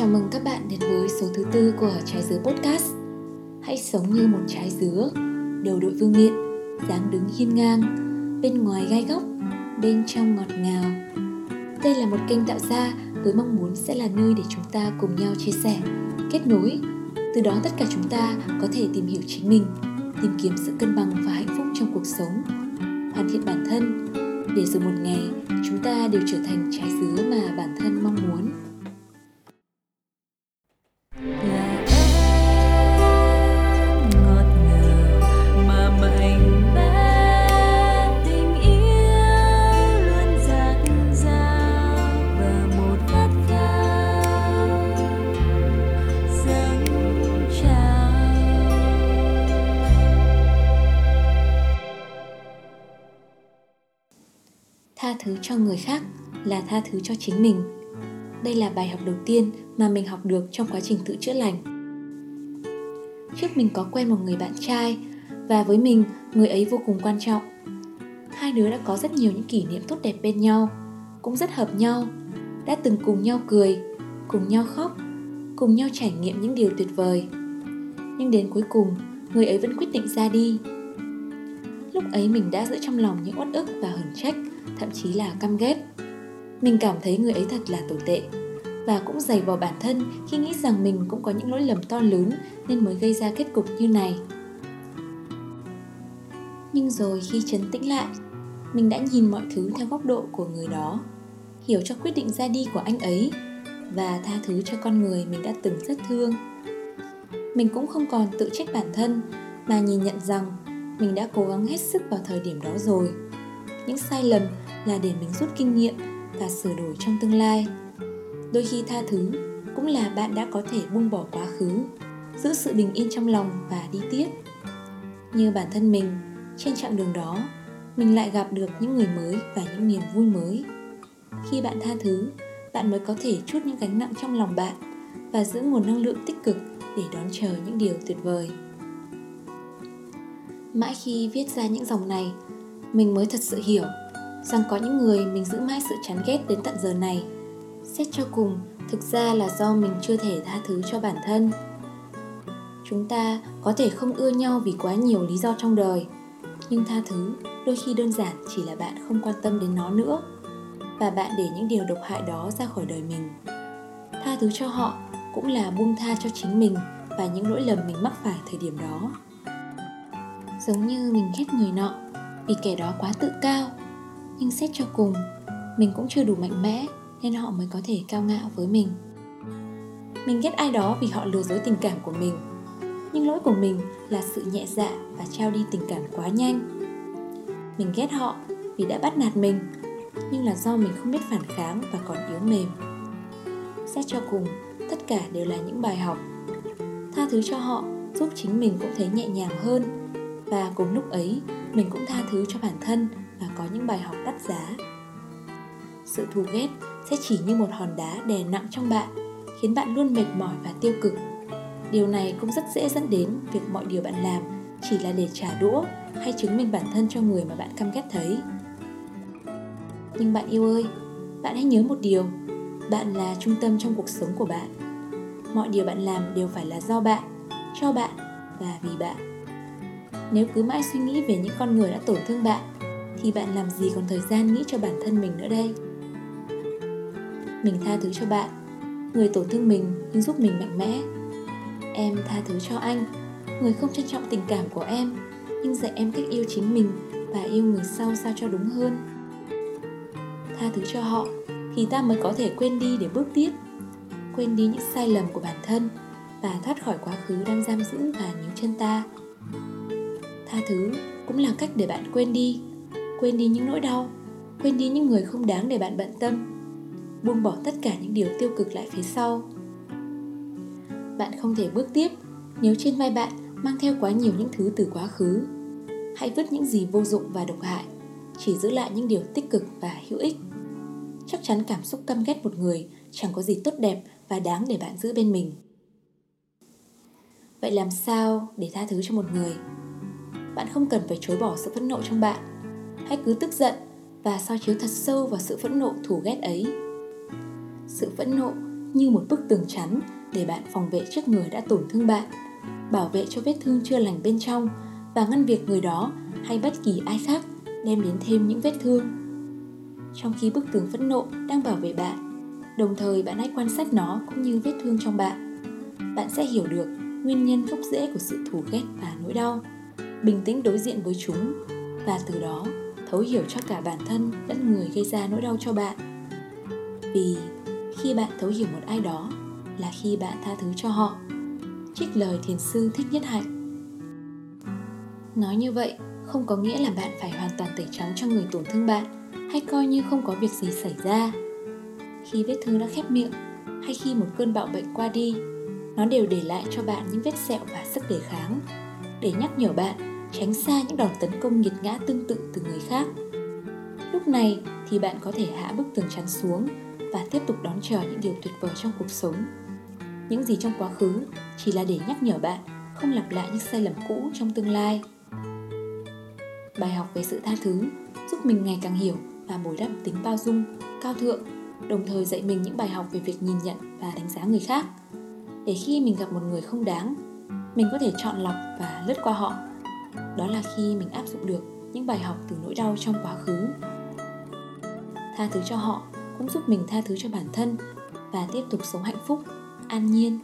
Chào mừng các bạn đến với số thứ tư của Trái Dứa Podcast. Hãy sống như một trái dứa, Đầu đội vương miện, dáng đứng hiên ngang, Bên ngoài gai góc, Bên trong ngọt ngào. Đây là một kênh tạo ra với mong muốn sẽ là nơi để chúng ta cùng nhau chia sẻ, Kết nối. Từ đó tất cả chúng ta có thể tìm hiểu chính mình, Tìm kiếm sự cân bằng và hạnh phúc trong cuộc sống, Hoàn thiện bản thân. Để rồi một ngày, chúng ta đều trở thành trái dứa mà bản thân mong muốn. Tha thứ cho người khác là tha thứ cho chính mình. Đây là bài học đầu tiên mà mình học được trong quá trình tự chữa lành. Trước mình có quen một người bạn trai và với mình, người ấy vô cùng quan trọng. Hai đứa đã có rất nhiều những kỷ niệm tốt đẹp bên nhau, cũng rất hợp nhau, đã từng cùng nhau cười, cùng nhau khóc, cùng nhau trải nghiệm những điều tuyệt vời. Nhưng đến cuối cùng, người ấy vẫn quyết định ra đi. Lúc ấy mình đã giữ trong lòng những uất ức và hờn trách thậm chí là căm ghét. Mình cảm thấy người ấy thật là tồi tệ và cũng dày vào bản thân khi nghĩ rằng mình cũng có những lỗi lầm to lớn nên mới gây ra kết cục như này. Nhưng rồi khi chấn tĩnh lại, mình đã nhìn mọi thứ theo góc độ của người đó, hiểu cho quyết định ra đi của anh ấy và tha thứ cho con người mình đã từng rất thương. Mình cũng không còn tự trách bản thân mà nhìn nhận rằng mình đã cố gắng hết sức vào thời điểm đó rồi những sai lầm là để mình rút kinh nghiệm và sửa đổi trong tương lai. Đôi khi tha thứ cũng là bạn đã có thể buông bỏ quá khứ, giữ sự bình yên trong lòng và đi tiếp. Như bản thân mình, trên chặng đường đó, mình lại gặp được những người mới và những niềm vui mới. Khi bạn tha thứ, bạn mới có thể chút những gánh nặng trong lòng bạn và giữ nguồn năng lượng tích cực để đón chờ những điều tuyệt vời. Mãi khi viết ra những dòng này mình mới thật sự hiểu rằng có những người mình giữ mãi sự chán ghét đến tận giờ này. Xét cho cùng, thực ra là do mình chưa thể tha thứ cho bản thân. Chúng ta có thể không ưa nhau vì quá nhiều lý do trong đời, nhưng tha thứ đôi khi đơn giản chỉ là bạn không quan tâm đến nó nữa. Và bạn để những điều độc hại đó ra khỏi đời mình. Tha thứ cho họ cũng là buông tha cho chính mình và những lỗi lầm mình mắc phải thời điểm đó. Giống như mình ghét người nọ vì kẻ đó quá tự cao. Nhưng xét cho cùng, mình cũng chưa đủ mạnh mẽ nên họ mới có thể cao ngạo với mình. Mình ghét ai đó vì họ lừa dối tình cảm của mình. Nhưng lỗi của mình là sự nhẹ dạ và trao đi tình cảm quá nhanh. Mình ghét họ vì đã bắt nạt mình, nhưng là do mình không biết phản kháng và còn yếu mềm. Xét cho cùng, tất cả đều là những bài học. Tha thứ cho họ giúp chính mình cũng thấy nhẹ nhàng hơn. Và cùng lúc ấy mình cũng tha thứ cho bản thân và có những bài học đắt giá. Sự thù ghét sẽ chỉ như một hòn đá đè nặng trong bạn, khiến bạn luôn mệt mỏi và tiêu cực. Điều này cũng rất dễ dẫn đến việc mọi điều bạn làm chỉ là để trả đũa hay chứng minh bản thân cho người mà bạn căm ghét thấy. Nhưng bạn yêu ơi, bạn hãy nhớ một điều, bạn là trung tâm trong cuộc sống của bạn. Mọi điều bạn làm đều phải là do bạn, cho bạn và vì bạn nếu cứ mãi suy nghĩ về những con người đã tổn thương bạn, thì bạn làm gì còn thời gian nghĩ cho bản thân mình nữa đây? Mình tha thứ cho bạn. Người tổn thương mình nhưng giúp mình mạnh mẽ. Em tha thứ cho anh. Người không trân trọng tình cảm của em, nhưng dạy em cách yêu chính mình và yêu người sau sao cho đúng hơn. Tha thứ cho họ, thì ta mới có thể quên đi để bước tiếp. Quên đi những sai lầm của bản thân và thoát khỏi quá khứ đang giam giữ và níu chân ta tha thứ cũng là cách để bạn quên đi quên đi những nỗi đau, quên đi những người không đáng để bạn bận tâm, buông bỏ tất cả những điều tiêu cực lại phía sau. Bạn không thể bước tiếp nếu trên vai bạn mang theo quá nhiều những thứ từ quá khứ. Hãy vứt những gì vô dụng và độc hại, chỉ giữ lại những điều tích cực và hữu ích. Chắc chắn cảm xúc căm ghét một người chẳng có gì tốt đẹp và đáng để bạn giữ bên mình. Vậy làm sao để tha thứ cho một người? Bạn không cần phải chối bỏ sự phẫn nộ trong bạn hãy cứ tức giận và soi chiếu thật sâu vào sự phẫn nộ thù ghét ấy sự phẫn nộ như một bức tường chắn để bạn phòng vệ trước người đã tổn thương bạn, bảo vệ cho vết thương chưa lành bên trong và ngăn việc người đó hay bất kỳ ai khác đem đến thêm những vết thương. Trong khi bức tường phẫn nộ đang bảo vệ bạn, đồng thời bạn hãy quan sát nó cũng như vết thương trong bạn. Bạn sẽ hiểu được nguyên nhân gốc rễ của sự thù ghét và nỗi đau, bình tĩnh đối diện với chúng và từ đó thấu hiểu cho cả bản thân lẫn người gây ra nỗi đau cho bạn. Vì khi bạn thấu hiểu một ai đó là khi bạn tha thứ cho họ. Trích lời thiền sư Thích Nhất Hạnh Nói như vậy không có nghĩa là bạn phải hoàn toàn tẩy trắng cho người tổn thương bạn hay coi như không có việc gì xảy ra. Khi vết thương đã khép miệng hay khi một cơn bạo bệnh qua đi, nó đều để lại cho bạn những vết sẹo và sức đề kháng để nhắc nhở bạn tránh xa những đòn tấn công nghiệt ngã tương tự từ người khác. Lúc này thì bạn có thể hạ bức tường chắn xuống và tiếp tục đón chờ những điều tuyệt vời trong cuộc sống. Những gì trong quá khứ chỉ là để nhắc nhở bạn không lặp lại những sai lầm cũ trong tương lai. Bài học về sự tha thứ giúp mình ngày càng hiểu và bồi đắp tính bao dung, cao thượng, đồng thời dạy mình những bài học về việc nhìn nhận và đánh giá người khác. Để khi mình gặp một người không đáng, mình có thể chọn lọc và lướt qua họ. Đó là khi mình áp dụng được những bài học từ nỗi đau trong quá khứ. Tha thứ cho họ cũng giúp mình tha thứ cho bản thân và tiếp tục sống hạnh phúc, an nhiên.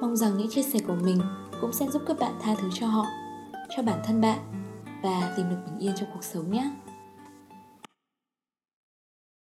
Mong rằng những chia sẻ của mình cũng sẽ giúp các bạn tha thứ cho họ, cho bản thân bạn và tìm được bình yên trong cuộc sống nhé.